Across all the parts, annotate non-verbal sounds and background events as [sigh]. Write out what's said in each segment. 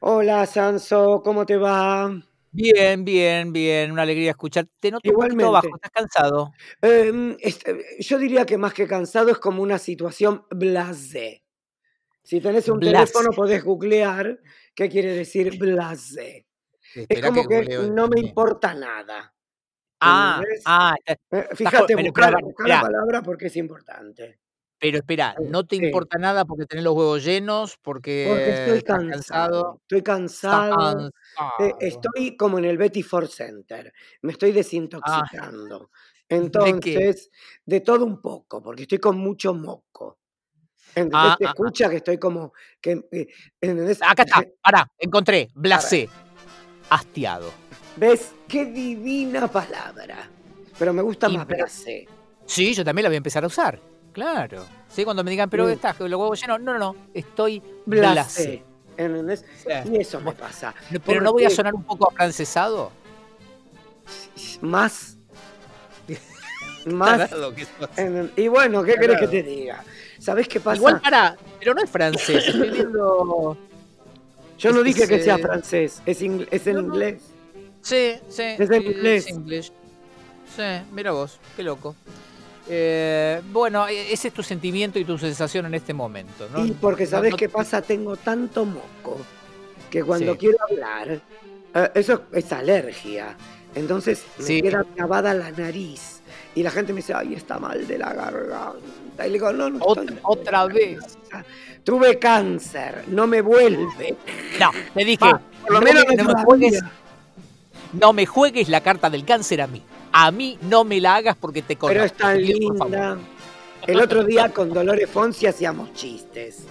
Hola Sanso, ¿cómo te va? Bien, bien, bien, una alegría escucharte. Te noto un poquito bajo. ¿estás cansado? Em, este, yo diría que más que cansado es como una situación blasé. Si tenés un teléfono podés googlear qué quiere decir blasé. Es que como que no me importa nada. Ah, ah, eh, Eh, fíjate, buscá la palabra porque es importante. Pero espera, Eh, ¿no te importa nada porque tenés los huevos llenos, Porque porque estoy cansado? cansado, estoy cansado, eh, cansado. estoy como en el Betty Ford Center, me estoy Ah, desintoxicando. [laughs] ¿de? Entonces, de todo un poco, porque estoy con mucho moco. Ah, Se ah, ah. escucha que estoy como que, eh, ¿entendés? Acá está, [laughs] pará, encontré, blasé, hastiado. ¿Ves? Qué divina palabra. Pero me gusta Y más blasé. sí, yo también la voy a empezar a usar, claro. Sí, cuando me digan: "Pero Mm. estás los huevos llenos", no, no, no, estoy blasé. ¿entendés? Sí. Y eso me pasa. pero, ¿no voy a sonar un poco afrancesado? más [laughs] más en y bueno, ¿qué querés que te diga? ¿Sabés qué Igual pasa? pará, pero no es francés, estoy [laughs] viendo Yo no dije que sea francés, es ingl es en No, no. inglés. Sí, sí, Es en es inglés. Sí, mira vos, qué loco. Eh, bueno, e ese es tu sentimiento y tu sensación en este momento, ¿no? Y porque, No ¿sabés no qué pasa? Tengo tanto moco que cuando Sí. quiero hablar, eh, eso es alergia. Entonces me Sí. queda trabada la nariz y la gente me dice: "Ay, está mal de la garganta". Y le digo: "No, no Otra otra vez. Tuve cáncer, no me vuelve". No, te dije, Va, por lo no menos me me juegues no me juegues la carta del cáncer a mí. A mí no me la hagas porque te Pero es conozco, tan linda. El otro día con Dolores Fonsi hacíamos chistes.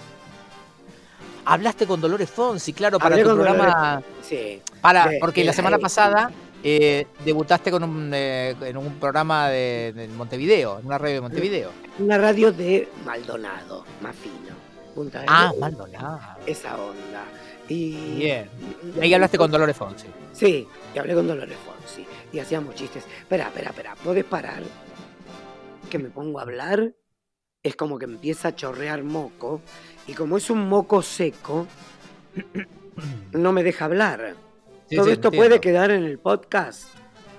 Hablaste con Dolores Fonsi, claro, para Hablé tu programa Sí, para de porque de la semana pasada, eh, debutaste con un, eh, en un programa de de Montevideo, en una radio de Montevideo. Una radio de Maldonado, más fino. Punta Ah, Este, Maldonado. esa onda. Y Bien. Y ahí hablaste con Dolores Fonsi. Sí, y hablé con Dolores Fonsi. Y hacíamos chistes. Espera, espera, espera. ¿Podés parar? Que me pongo a hablar. Es como que empieza a chorrear moco. Y como es un moco seco, [clears throat] no me deja hablar. Sí, Todo sí, esto entiendo. puede quedar en el podcast.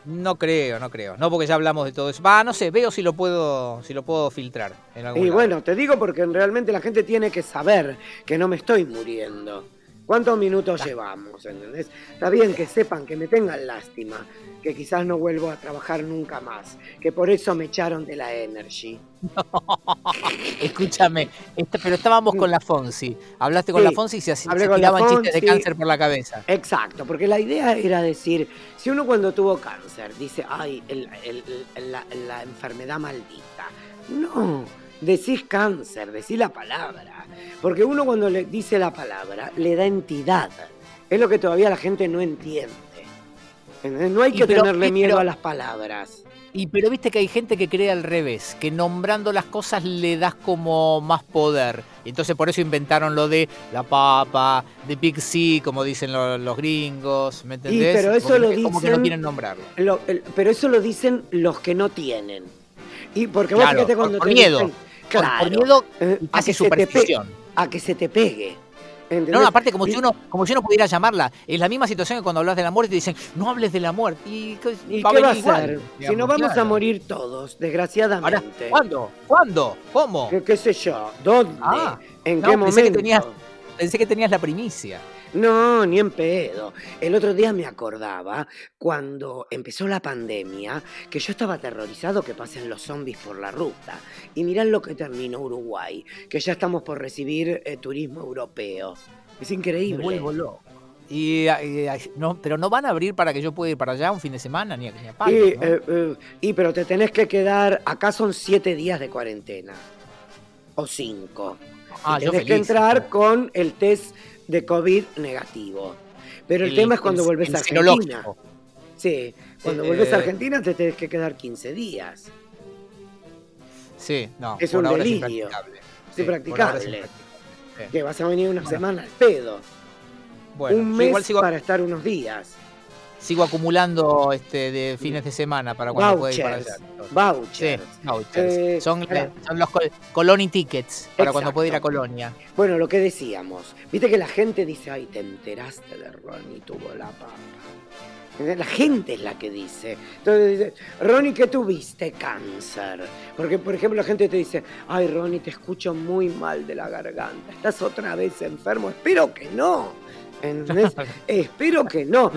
No creo, no creo. No, porque ya hablamos de todo eso. Va, no sé, veo si lo puedo, si lo puedo filtrar en algún Y lado. bueno, te digo porque realmente la gente tiene que saber que no me estoy muriendo. ¿Cuántos minutos llevamos? ¿Entendés? Está bien que sepan, que me tengan lástima, que quizás no vuelvo a trabajar nunca más, que por eso me echaron de la Energy. [laughs] Escúchame, esta- pero estábamos con la Fonsi. Hablaste con la Fonsi y se, se tiraban chistes de cáncer por la cabeza. Exacto, porque la idea era decir, si uno cuando tuvo cáncer dice, ay, el- el- el- la, la enfermedad maldita. No, decís cáncer, decís la palabra. Porque uno cuando le dice la palabra le da entidad. Es lo que todavía la gente no entiende. No hay que pero- tenerle miedo pero- a las palabras. Y pero viste que hay gente que cree al revés, que nombrando las cosas le das como más poder. Entonces por eso inventaron lo de la papa, de Big C, como dicen lo- los, gringos, ¿me entendés? pero eso Porque lo es como que no dicen- quieren nombrarlo. Lo- el- pero eso lo dicen los que no tienen. Y porque vos Claro, fíjate por- cuando por te miedo. dicen, claro, por miedo eh, a que se te pe- superstición. a que se te pegue. ¿entendés? No, no, aparte como Y- si uno, como si uno pudiera llamarla. Es la misma situación que cuando hablas de la muerte y te dicen, no hables de la muerte. ¿Y, qué- ¿Y va a qué va a ser? si nos vamos a claro. morir todos, Ahora, desgraciadamente. ¿cuándo? ¿Cuándo? ¿Cómo? ¿Qué, qué sé yo? ¿Dónde? Ah, ¿En no, qué pensé que momento? tenías- Pensé que tenías la primicia. No, ni en pedo. El otro día me acordaba cuando empezó la pandemia que yo estaba aterrorizado que pasen los zombies por la ruta. Y mirá lo que terminó Uruguay, que ya estamos por recibir eh, turismo europeo. Es Me increíble. vuelvo loco. Y, y- y- no, pero no van a abrir para que yo pueda ir para allá un fin de semana ni a, ni a Y, ¿no? eh, eh, y pero te tenés que quedar, acá son siete días de cuarentena. O cinco. ah, y yo tenés que entrar con el test de COVID negativo. Pero el, tema es cuando el- vuelves el a Argentina. Sí, cuando Eh, vuelves a eh, Argentina te tenés que quedar 15 días. Sí, no. Es un delirio. Es impracticable. Sí, es. Que vas a venir una Bueno. semana al pedo. Bueno, un mes igual sigo. para estar unos días. Sigo acumulando este de fines de semana para cuando pueda ir para allá. Vouchers. Sí, vouchers. Eh, son, son, los Coloni tickets para cuando pueda ir a Colonia. Bueno, lo que decíamos. Viste que la gente dice, ay, te enteraste de Ronnie tuvo la papa. La gente es la que dice. Entonces dice, Ronnie, ¿qué tuviste? Cáncer. Porque, por ejemplo, la gente te dice, ay, Ronnie, te escucho muy mal de la garganta. ¿Estás otra vez enfermo? Espero que no. [laughs] Espero que no.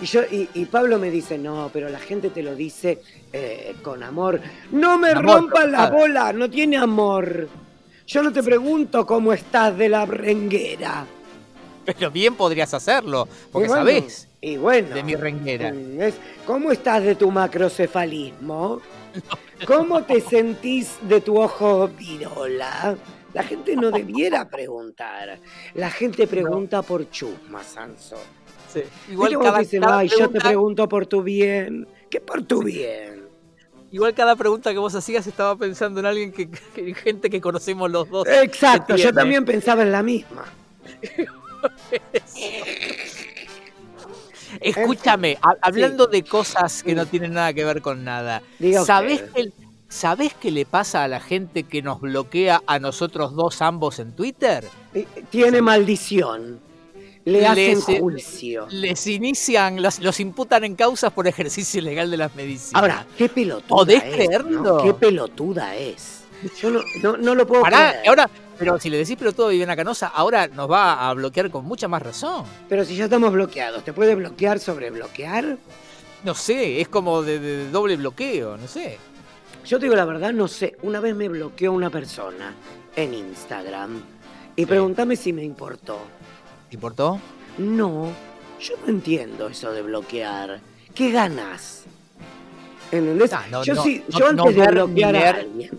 Y, yo, y, Pablo me dice, no, pero la gente te lo dice eh, con amor. No me rompas la bola, no tiene amor. Yo no te pregunto cómo estás de la renguera. Pero bien podrías hacerlo, porque sabés y bueno, de mi renguera. ¿Cómo estás de tu macrocefalismo? ¿Cómo te sentís de tu ojo virola? La gente no debiera preguntar. La gente pregunta por chusma, Sanso. Sí. Igual cada, cada yo te pregunto por tu bien. ¿Qué por tu bien? Igual cada pregunta que vos hacías estaba pensando en alguien que, gente que conocemos los dos. Exacto, yo también pensaba en la misma. [laughs] Escúchame, hablando de cosas que no tienen nada que ver con nada, ¿sabés que, ¿sabés qué le pasa a la gente que nos bloquea a nosotros dos ambos en Twitter? Eh, tiene maldición. Le hacen juicio. Les inician, los, los, imputan en causas por ejercicio ilegal de las medicinas. Ahora, qué pelotuda ¿Podés creerlo? Qué pelotuda es. Yo no, no, lo puedo creer. Ahora, pero si le decís pero todo Viviana Canosa, ahora nos va a bloquear con mucha más razón. Pero si ya estamos bloqueados, ¿te puede bloquear sobre bloquear? No sé, es como de, doble bloqueo, no sé. Yo te digo la verdad, no sé. Una vez me bloqueó una persona en Instagram y pregúntame si me importó. ¿Te importó? No, yo no entiendo eso de bloquear. ¿Qué ganas? ¿Entendés? Ah, yo, sí, yo antes de bloquear a alguien.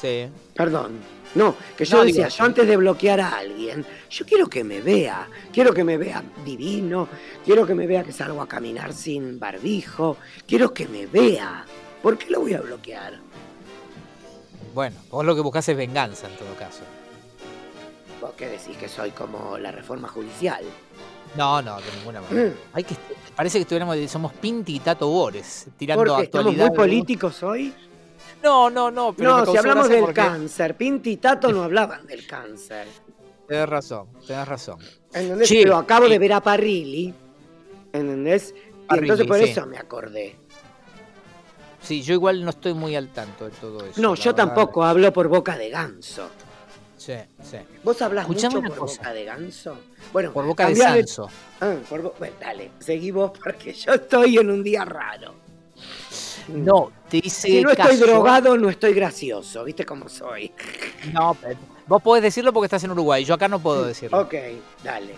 Sí. Perdón. No, que yo decía, yo antes de bloquear a alguien, yo quiero que me vea, quiero que me vea divino, quiero que me vea que salgo a caminar sin barbijo, quiero que me vea. ¿Por qué lo voy a bloquear? Bueno, vos lo que buscas es venganza en todo caso. ¿Vos qué decís? ¿Que soy como la reforma judicial? No, no, de ninguna manera. Mm. Hay que, parece que estuviéramos, somos Pinti y Tato Bores, tirando actualidad. ¿Estamos muy políticos hoy? No, no, no. Pero no, si hablamos del cáncer, Pinti y Tato no hablaban del cáncer. Tienes razón, tienes razón. ¿Entendés? pero acabo de ver a Parrilli, ¿entendés? y entonces por eso me acordé. Sí, yo igual no estoy muy al tanto de todo eso. No, yo tampoco hablo por boca de ganso. Sí, sí. ¿Vos hablas mucho por boca de ganso? Bueno, por boca de ganso. Ah, por bueno, dale, seguí vos porque yo estoy en un día raro. No, te hice Si no estoy drogado, no estoy gracioso. ¿Viste cómo soy? No, pero vos podés decirlo porque estás en Uruguay. Yo acá no puedo decirlo. Ok, dale.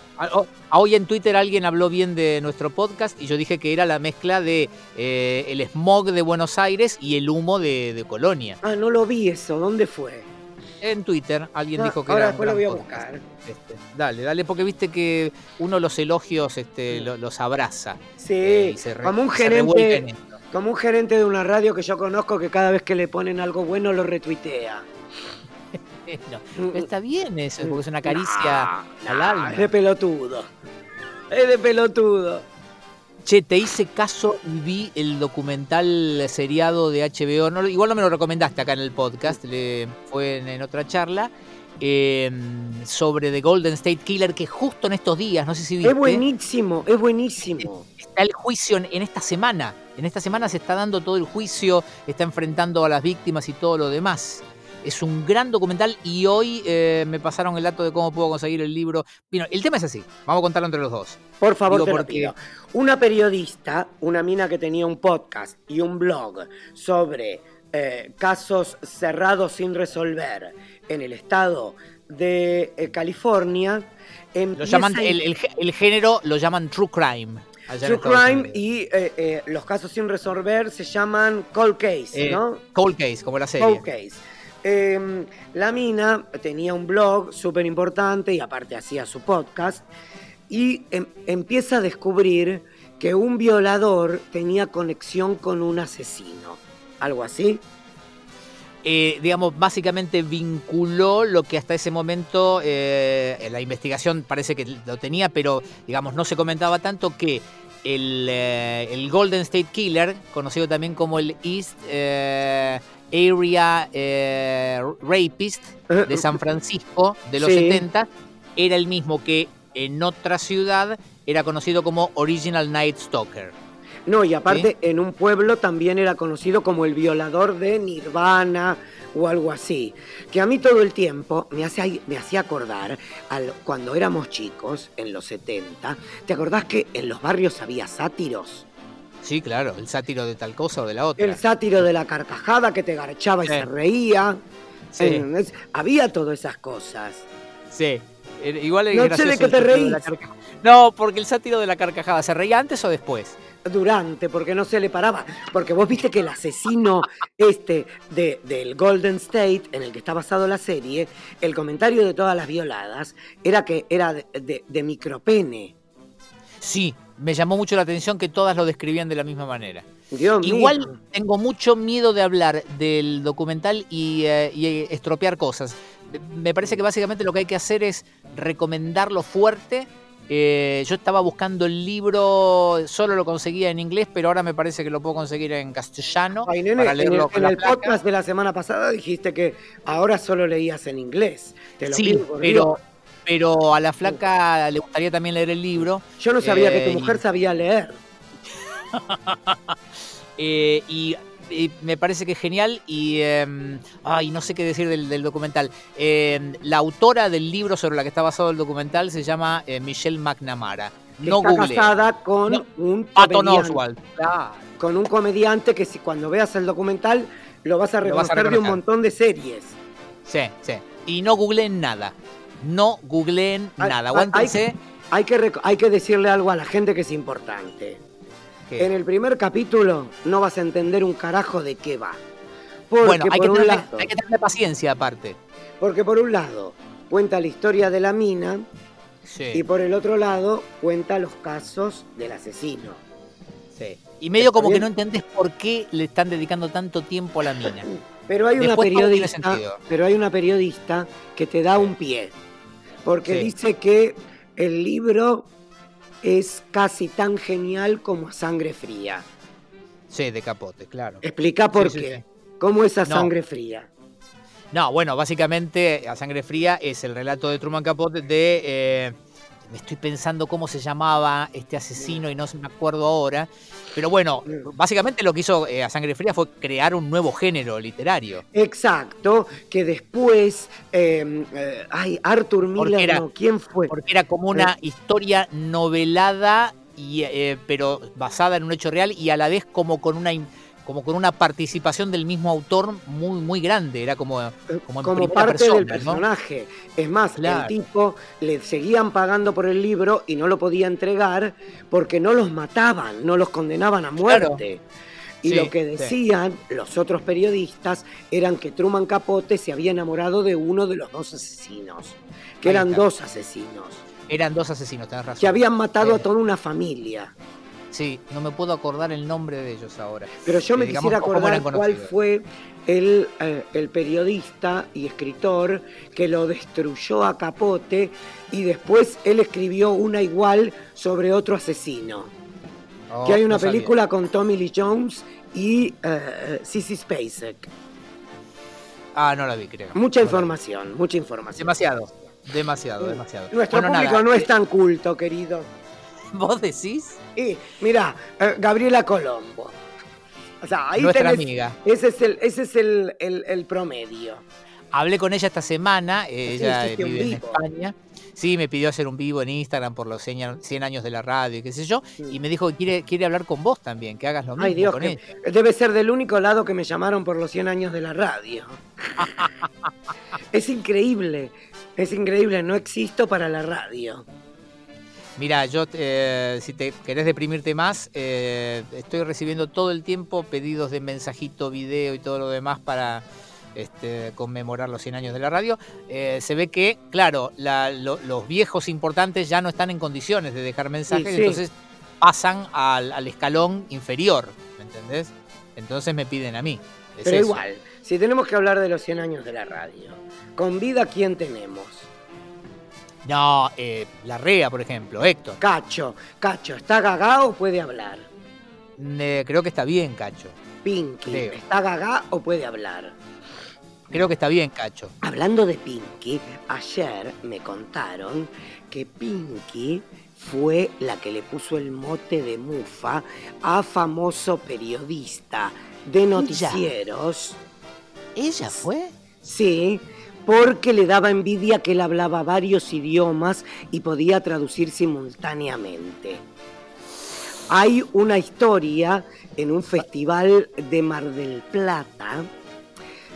Hoy en Twitter alguien habló bien de nuestro podcast y yo dije que era la mezcla de eh, el smog de Buenos Aires y el humo de, Colonia. Ah, no lo vi eso. ¿Dónde fue? En Twitter alguien dijo que ahora era. después lo voy a buscar. Este, dale, dale, porque viste que uno los elogios este, los, abraza. Sí, eh, como un gerente como un gerente de una radio que yo conozco que cada vez que le ponen algo bueno lo retuitea. [laughs] está bien eso, porque es una caricia al alma. Es de pelotudo. Es de pelotudo. Che, te hice caso y vi el documental seriado de HBO. No, igual no me lo recomendaste acá en el podcast, le, fue en, otra charla. Em, sobre The Golden State Killer, que justo en estos días, no sé si viste. Es buenísimo, es buenísimo. Está el juicio en esta semana. En esta semana se está dando todo el juicio, está enfrentando a las víctimas y todo lo demás. Es un gran documental y hoy eh, me pasaron el dato de cómo puedo conseguir el libro. el tema es así, vamos a contarlo entre los dos. Por favor, te porque... Una periodista, una mina que tenía un podcast y un blog sobre eh, casos cerrados sin resolver en el estado de eh, California. Lo llaman, el género lo llaman true crime. True Crime y eh, eh, los casos sin resolver se llaman Cold Case, eh, ¿no? Cold Case, como la serie. Cold Case. Em, la mina tenía un blog súper importante y aparte hacía su podcast y em, empieza a descubrir que un violador tenía conexión con un asesino. ¿Algo así? digamos, básicamente vinculó lo que hasta ese momento la investigación parece que lo tenía, pero digamos, no se comentaba tanto que el, eh, el Golden State Killer, conocido también como el East eh, Area eh, Rapist de San Francisco de los Sí. 70, era el mismo que en otra ciudad era conocido como Original Night Stalker. No, y aparte en un pueblo también era conocido como el violador de Nirvana o algo así. Que a mí todo el tiempo me, hace, me hacía acordar al, cuando éramos chicos, en los 70. ¿Te acordás que en los barrios había sátiros? Sí, claro, el sátiro de tal cosa o de la otra. El sátiro de la carcajada que te garchaba y Sí. se reía. Sí. ¿entendés? Había todas esas cosas. Sí. Era- Igual No sé de qué te reís. No, porque el sátiro de la carcajada, ¿se reía antes o después? durante, porque no se le paraba. Porque vos viste que el asesino este de, del Golden State, en el que está basado la serie, el comentario de todas las violadas era que era de, de- de micropene. Sí, me llamó mucho la atención que todas lo describían de la misma manera. Dios mío. Igual tengo mucho miedo de hablar del documental y, eh, y, estropear cosas. Me parece que básicamente lo que hay que hacer es recomendarlo fuerte. Eh, yo estaba buscando el libro, solo lo conseguía en inglés, pero ahora me parece que lo puedo conseguir en castellano Ay, nene, para en el, con en podcast de la semana pasada dijiste que ahora solo leías en inglés. Te lo Sí, pido pero. Pero a la flaca le gustaría también leer el libro. Yo no sabía que eh, tu y- mujer sabía leer. [laughs] Eh, y, y me parece que es genial. Y eh, ay, no sé qué decir del, del documental. Eh, la autora del libro sobre la que está basado el documental se llama eh, Michelle McNamara. que No está Google. casada con No, un Patton comediante. Claro. Con un comediante que si cuando veas el documental lo vas a Lo vas a reconocer de un reconocer. montón de series. Sí, sí. Y no googleen nada. No googleen Hay- nada. hay- Aguántense. Hay que, rec- hay que decirle algo a la gente que es importante. En el primer capítulo no vas a entender un carajo de qué va. Porque, bueno, hay por que, un tenerle, lado, hay que tenerle paciencia aparte. porque por un lado cuenta la historia de la mina Sí, y por el otro lado cuenta los casos del asesino. sí. Y medio ¿Está como que no entendés por qué le están dedicando tanto tiempo a la mina. Pero hay una Después periodista, pero hay una periodista que te da Sí. un pie, porque Sí. dice que el libro es casi tan genial como a sangre fría. Sí, de capote, claro. Explica por Sí, qué. sí. ¿Cómo es a No. sangre fría? No, bueno, básicamente A Sangre Fría es el relato de Truman Capote de... eh, me estoy pensando cómo se llamaba este asesino y no me acuerdo ahora. Pero bueno, básicamente lo que hizo eh, A Sangre Fría fue crear un nuevo género literario. Exacto, que después, eh, eh, ay, Arthur Miller, era- no, ¿quién fue? Porque era como una historia novelada, y, eh, pero basada en un hecho real y a la vez como con una... como con una participación del mismo autor muy muy grande, era como, Eh, como como parte del personaje. Es más, Claro. el tipo le seguían pagando por el libro y no lo podía entregar porque no los mataban, no los condenaban a muerte. Y Sí, lo que sí. decían los otros periodistas eran que Truman Capote se había enamorado de uno de los dos asesinos, que Ahí eran está. dos asesinos, Eran dos asesinos, tenés razón. que habían matado a Eh. toda una familia. Sí, no me puedo acordar el nombre de ellos ahora. Pero yo Eh, me digamos, quisiera acordar cuál fue el, eh, el periodista y escritor que lo destruyó a Capote y después él escribió una igual sobre otro asesino. Oh, que hay una no sabía. película con Tommy Lee Jones y eh, Sissy Spacek. Ah, no la vi, creo. Mucha No información, mucha información. Demasiado, demasiado, demasiado. Nuestro Bueno, público nada, no es eh, tan culto, querido. [laughs] ¿Vos decís? Y mira, eh, Gabriela Colombo. O sea, ahí Nuestra tenés- amiga. Ese es el, ese es el, el- el promedio. Hablé con ella esta semana, ella un vive en. España. Sí, me pidió hacer un vivo en Instagram por los 100 a- 100 años de la radio y qué sé yo. Y me dijo que quiere, quiere hablar con vos también, que hagas lo mismo Ay Dios, con ella. debe ser del único lado que me llamaron por los 100 años de la radio. [laughs] es increíble, es increíble, no existo para la radio. Mira, yo, eh, si te querés deprimirte más, eh, estoy recibiendo todo el tiempo pedidos de mensajito, video y todo lo demás para este, conmemorar los 100 años de la radio. Eh, se ve que, claro, la- lo- los viejos importantes ya no están en condiciones de dejar mensajes, sí. entonces pasan al, al escalón inferior, ¿me entendés? Entonces me piden a mí. Es Pero eso. igual, si tenemos que hablar de los 100 años de la radio, con vida, ¿quién tenemos? No, eh, la Rea, por ejemplo, Héctor. Cacho, Cacho, ¿está gaga o puede hablar? Eh, creo que está bien, Cacho. Pinky, Creo. ¿está gaga o puede hablar? Creo que está bien, Cacho. Hablando de Pinky, ayer me contaron que Pinky fue la que le puso el mote de mufa a famoso periodista de noticieros. ¿Ella fue? Sí, porque le daba envidia que él hablaba varios idiomas y podía traducir simultáneamente. Hay una historia en un festival de Mar del Plata,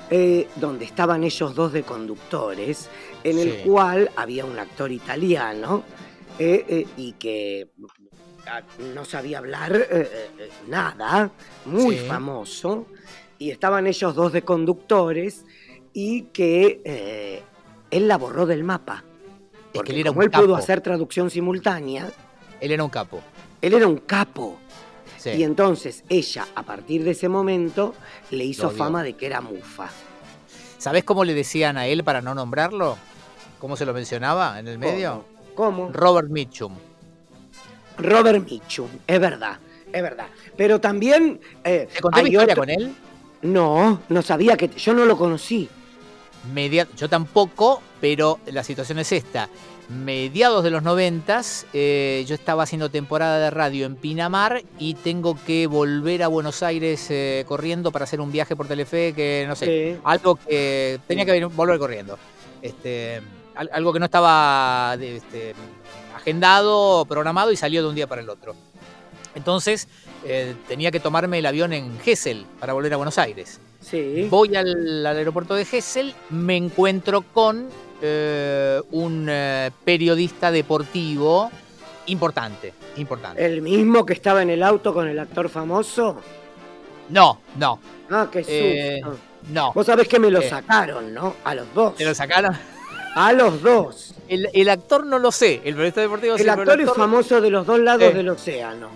eh, donde estaban ellos dos de conductores, en el Sí. cual había un actor italiano eh, eh, y que ah, no sabía hablar nada, muy Sí. famoso, y estaban ellos dos de conductores y que eh, él la borró del mapa. que Porque él era como un él pudo capo. hacer traducción simultánea, Él era un capo. él era un capo. Sí. Y entonces ella, a partir de ese momento, le hizo fama de que era mufa. ¿Sabés cómo le decían a él para no nombrarlo? ¿Cómo se lo mencionaba en el medio? ¿Cómo? ¿Cómo? Robert Mitchum. Robert Mitchum, es verdad, es verdad. Pero también... eh, ¿Te conté mi historia otro- con él? No, no sabía que... Yo no lo conocí. Yo tampoco, pero la situación es esta. Mediados de los noventas, eh, yo estaba haciendo temporada de radio en Pinamar y tengo que volver a Buenos Aires eh, corriendo para hacer un viaje por Telefe que no sé, Sí. algo que tenía que volver corriendo. Este, al- algo que no estaba este, agendado, programado y salió de un día para el otro. Entonces eh, tenía que tomarme el avión en Gessel para volver a Buenos Aires. Sí. Voy al, al aeropuerto de Gessel, me encuentro con eh, un eh, periodista deportivo importante, importante. ¿El mismo que estaba en el auto con el actor famoso? No, no, Ah, qué susto. Eh, no. Vos sabés que me lo eh. sacaron, ¿no? A los dos. ¿Te lo sacaron? A los dos. El, el actor no lo sé, el periodista deportivo sí, El pero actor es famoso de los dos lados del océano.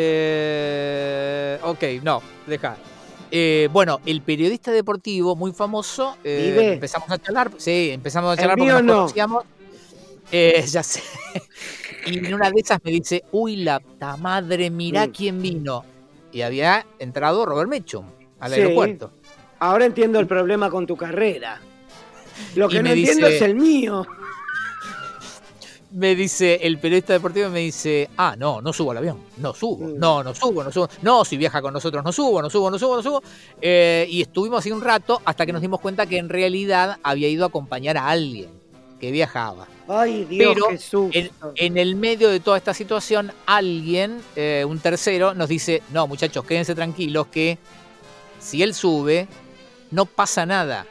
Eh, ok, no, deja. Eh, bueno, el periodista deportivo muy famoso. eh, ¿Vive? Empezamos a charlar. Sí, empezamos a charlar porque mío nos no. conocíamos. Eh, ya sé. Y en una de esas me dice, uy, la ta madre, mirá Mm. quién vino. Y había entrado Robert Mitchum al Sí. aeropuerto. Ahora entiendo el problema con tu carrera. Lo que no entiendo dice- es el mío. Me dice, el periodista deportivo me dice, ah, no, no subo al avión, no subo, Mm. no, no subo, no subo, no, si viaja con nosotros no subo, no subo, no subo, no subo. Eh, y estuvimos así un rato hasta que nos dimos cuenta que en realidad había ido a acompañar a alguien que viajaba. Ay, Dios, Pero Jesús. En, en el medio de toda esta situación, alguien, eh, un tercero, nos dice, no, muchachos, quédense tranquilos que si él sube, no pasa nada.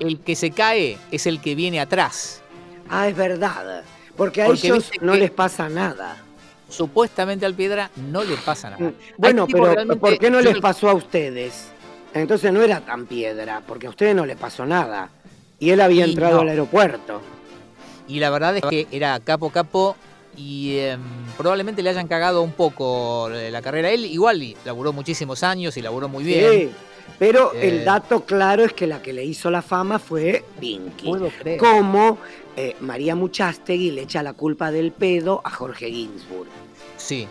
El que se cae es el que viene atrás. Ah, es verdad. Porque a Porque ellos no les pasa nada. Supuestamente al piedra no le pasa nada. Hay Bueno, pero realmente- ¿por qué no les pasó a ustedes? Entonces no era tan piedra, porque a ustedes no les pasó nada. Y él había Y entrado no. al aeropuerto. Y la verdad es que era capo capo y em, probablemente le hayan cagado un poco la carrera a él. Igual y laburó muchísimos años y laburó muy bien. Sí, pero Eh. el dato claro es que la que le hizo la fama fue Pinky. Puedo creer. Como eh, María Muchastegui le echa la culpa del pedo a Jorge Ginsburg. Sí.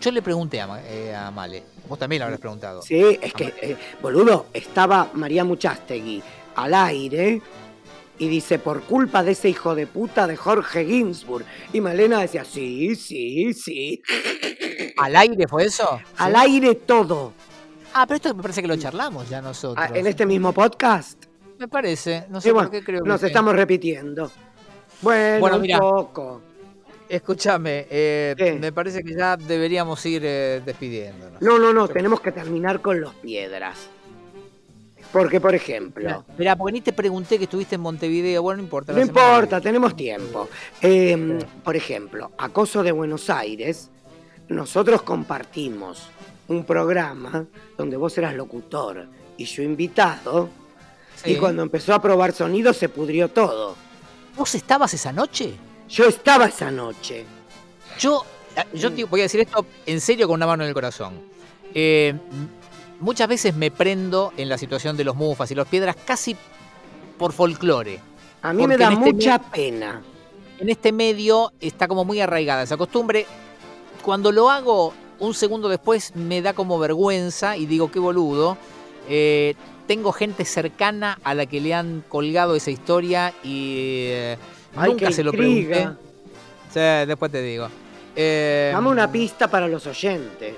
Yo le pregunté a, eh, a Male. Vos también lo habrás preguntado. Sí, es que, eh, boludo, estaba María Muchastegui al aire y dice, por culpa de ese hijo de puta de Jorge Ginsburg. Y Malena decía, sí, sí, sí. ¿Al aire fue eso? Al Sí. aire todo. Ah, pero esto me parece que lo charlamos ya nosotros. Ah, en este mismo podcast. Me parece. No sé bueno, por qué creo que nos estamos repitiendo. Bueno, Bueno, un mira. poco. Escúchame, eh, me parece que ya deberíamos ir eh, despidiéndonos. No, no, no, tenemos que terminar con los piedras. Porque, por ejemplo, Mirá, porque ni te pregunté que estuviste en Montevideo. Bueno, no importa. no importa, tenemos tiempo. Eh, Sí. por ejemplo, Acoso de Buenos Aires, nosotros compartimos un programa donde vos eras locutor y yo invitado, y cuando empezó a probar sonido se pudrió todo. ¿Vos estabas esa noche? Yo estaba esa noche. Yo, yo te voy a decir esto en serio con una mano en el corazón. Eh, muchas veces me prendo en la situación de los mufas y los piedras casi por folclore. A mí me da este mucha pena. En este medio está como muy arraigada esa costumbre. Cuando lo hago, un segundo después me da como vergüenza y digo, qué boludo. Eh, tengo gente cercana a la que le han colgado esa historia y eh, Ay, nunca se lo pregunté. Sí, después te digo. Eh, Dame una pista para los oyentes.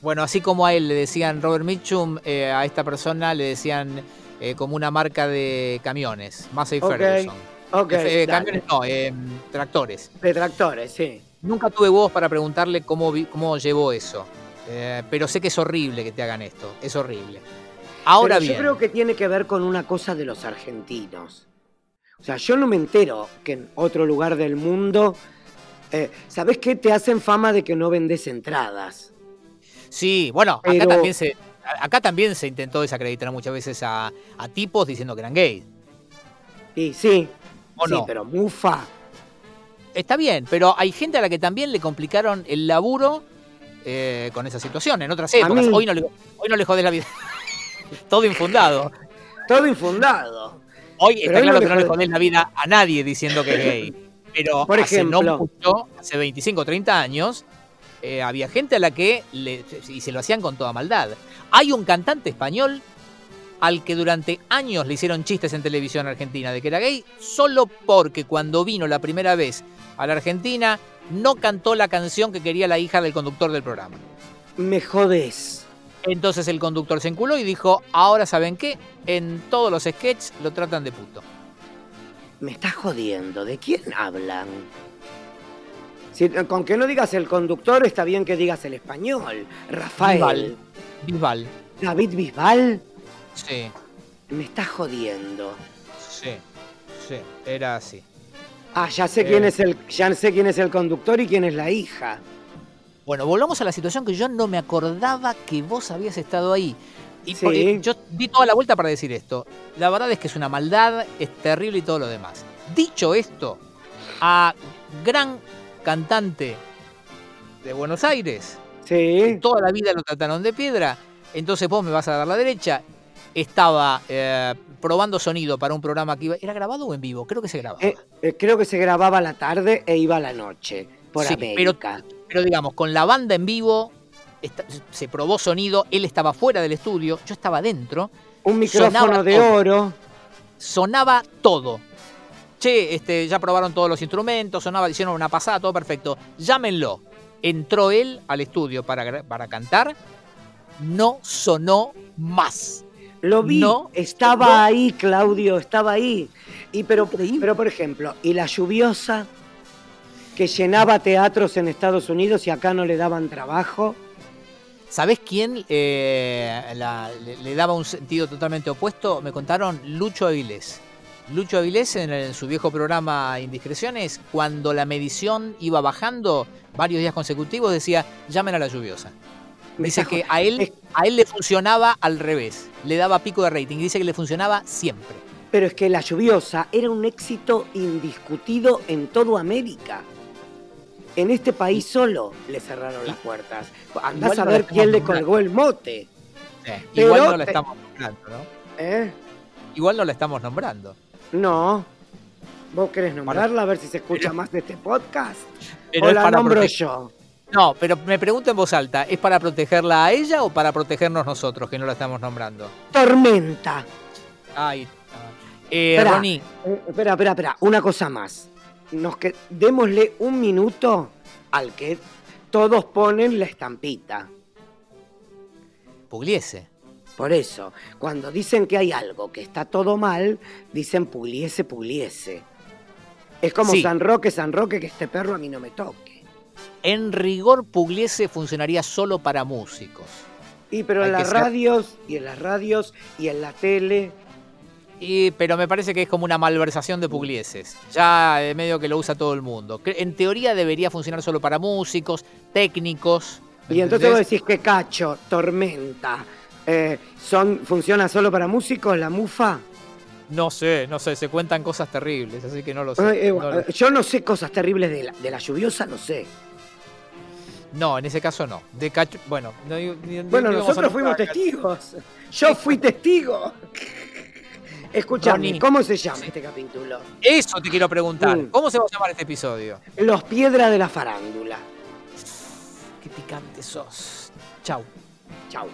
Bueno, así como a él le decían Robert Mitchum, eh, a esta persona le decían eh, como una marca de camiones, Massey Ok, Ferguson. Ok, Eh, dale. camiones no, eh, tractores. De tractores, sí. Nunca tuve huevos para preguntarle cómo, cómo llevó eso. Eh, pero sé que es horrible que te hagan esto. Es horrible. Ahora Pero bien. Yo creo que tiene que ver con una cosa de los argentinos. O sea, yo no me entero que en otro lugar del mundo. eh, ¿Sabés qué? Te hacen fama de que no vendes entradas. Sí, bueno, acá también se. Acá también se intentó desacreditar muchas veces a, a tipos diciendo que eran gays. Y sí, ¿O sí, no? pero mufa. Está bien, pero hay gente a la que también le complicaron el laburo eh, con esa situación en otras épocas. mí- Hoy no, le, hoy no le jodés la vida. [laughs] Todo infundado. Todo infundado. Hoy está Pero hoy claro no que no le jodés. la vida a nadie diciendo que es gay. [laughs] Pero Por hace no ejemplo. mucho, hace 25 o 30 años, eh, había gente a la que le, y se lo hacían con toda maldad. Hay un cantante español al que durante años le hicieron chistes en televisión argentina de que era gay, solo porque cuando vino la primera vez a la Argentina no cantó la canción que quería la hija del conductor del programa. Me jodés. Entonces el conductor se enculó y dijo, ahora saben qué, en todos los sketches lo tratan de puto. Me estás jodiendo. ¿De quién hablan? Si- con que no digas el conductor, está bien que digas el español. Rafael. Bisbal. Bisbal. David Bisbal. Sí, Me estás jodiendo. sí, sí, era así. Ah, ya sé Eh. quién es el, ya sé quién es el conductor y quién es la hija. Bueno, volvamos a la situación que yo no me acordaba que vos habías estado ahí. Y Sí. por- eh, yo di toda la vuelta para decir esto. La verdad es que es una maldad, es terrible y todo lo demás. Dicho esto, a gran cantante de Buenos Aires, Sí. toda la vida lo trataron de piedra, entonces vos me vas a dar la derecha. Estaba eh, probando sonido para un programa que iba. ¿Era grabado o en vivo? Creo que se grababa. Eh, eh, creo que se grababa a la tarde e iba a la noche por Sí, América. Pero digamos, con la banda en vivo, se probó sonido, él estaba fuera del estudio, yo estaba dentro, Un micrófono de todo. oro. sonaba todo. Che, este, ya probaron todos los instrumentos, sonaba, hicieron una pasada, todo perfecto. Llámenlo. Entró él al estudio para, para cantar, no sonó más. Lo vi, No, estaba no. ahí, Claudio, estaba ahí. Y pero, pero por ejemplo, y la lluviosa que llenaba teatros en Estados Unidos y acá no le daban trabajo. ¿Sabés quién eh, la- le, le daba un sentido totalmente opuesto? Me contaron Lucho Avilés. Lucho Avilés en, en su viejo programa Indiscreciones, cuando la medición iba bajando varios días consecutivos, decía, llamen a la lluviosa. Dice que a él, a él le funcionaba al revés, le daba pico de rating. Dice que le funcionaba siempre. Pero es que la lluviosa era un éxito indiscutido en toda América. En este país solo le cerraron las puertas. Andás Igual a ver quién le colgó el mote. Igual no la estamos nombrando, ¿no? ¿eh? Igual no la estamos nombrando. No. ¿Vos querés nombrarla a ver si se escucha Pero- más de este podcast? Pero ¿O es la para nombro yo? No, pero me pregunto en voz alta, ¿es para protegerla a ella o para protegernos nosotros que no la estamos nombrando? Tormenta. Está. Eh. Ronnie, Eh, espera, espera, espera. Una cosa más. Nos que... Démosle un minuto al que todos ponen la estampita. Pugliese. Por eso, cuando dicen que hay algo que está todo mal, dicen puliese, puliese. Es como Sí. San Roque, San Roque, que este perro a mí no me toque. En rigor, Pugliese funcionaría solo para músicos. Y pero Hay en las ser- radios, y en las radios, y en la tele. Y, pero me parece que es como una malversación de Puglieses. Ya eh, medio que lo usa todo el mundo. En teoría debería funcionar solo para músicos, técnicos. Y entonces vos decís que Cacho, Tormenta, eh, son, ¿funciona solo para músicos, la mufa? No sé, no sé, se cuentan cosas terribles, así que no lo sé. Ay, eh, no, lo- eh, yo no sé cosas terribles de la, de la lluviosa, no sé. No, en ese caso no. De Cacho, bueno, no, ni- Bueno, nosotros fuimos testigos. Yo fui testigo. Escúchame, Ronnie. ¿cómo se llama este capítulo? Eso te quiero preguntar. Mm. ¿Cómo se va a llamar este episodio? Los piedras de la farándula. Qué picante sos. Chau. Chau.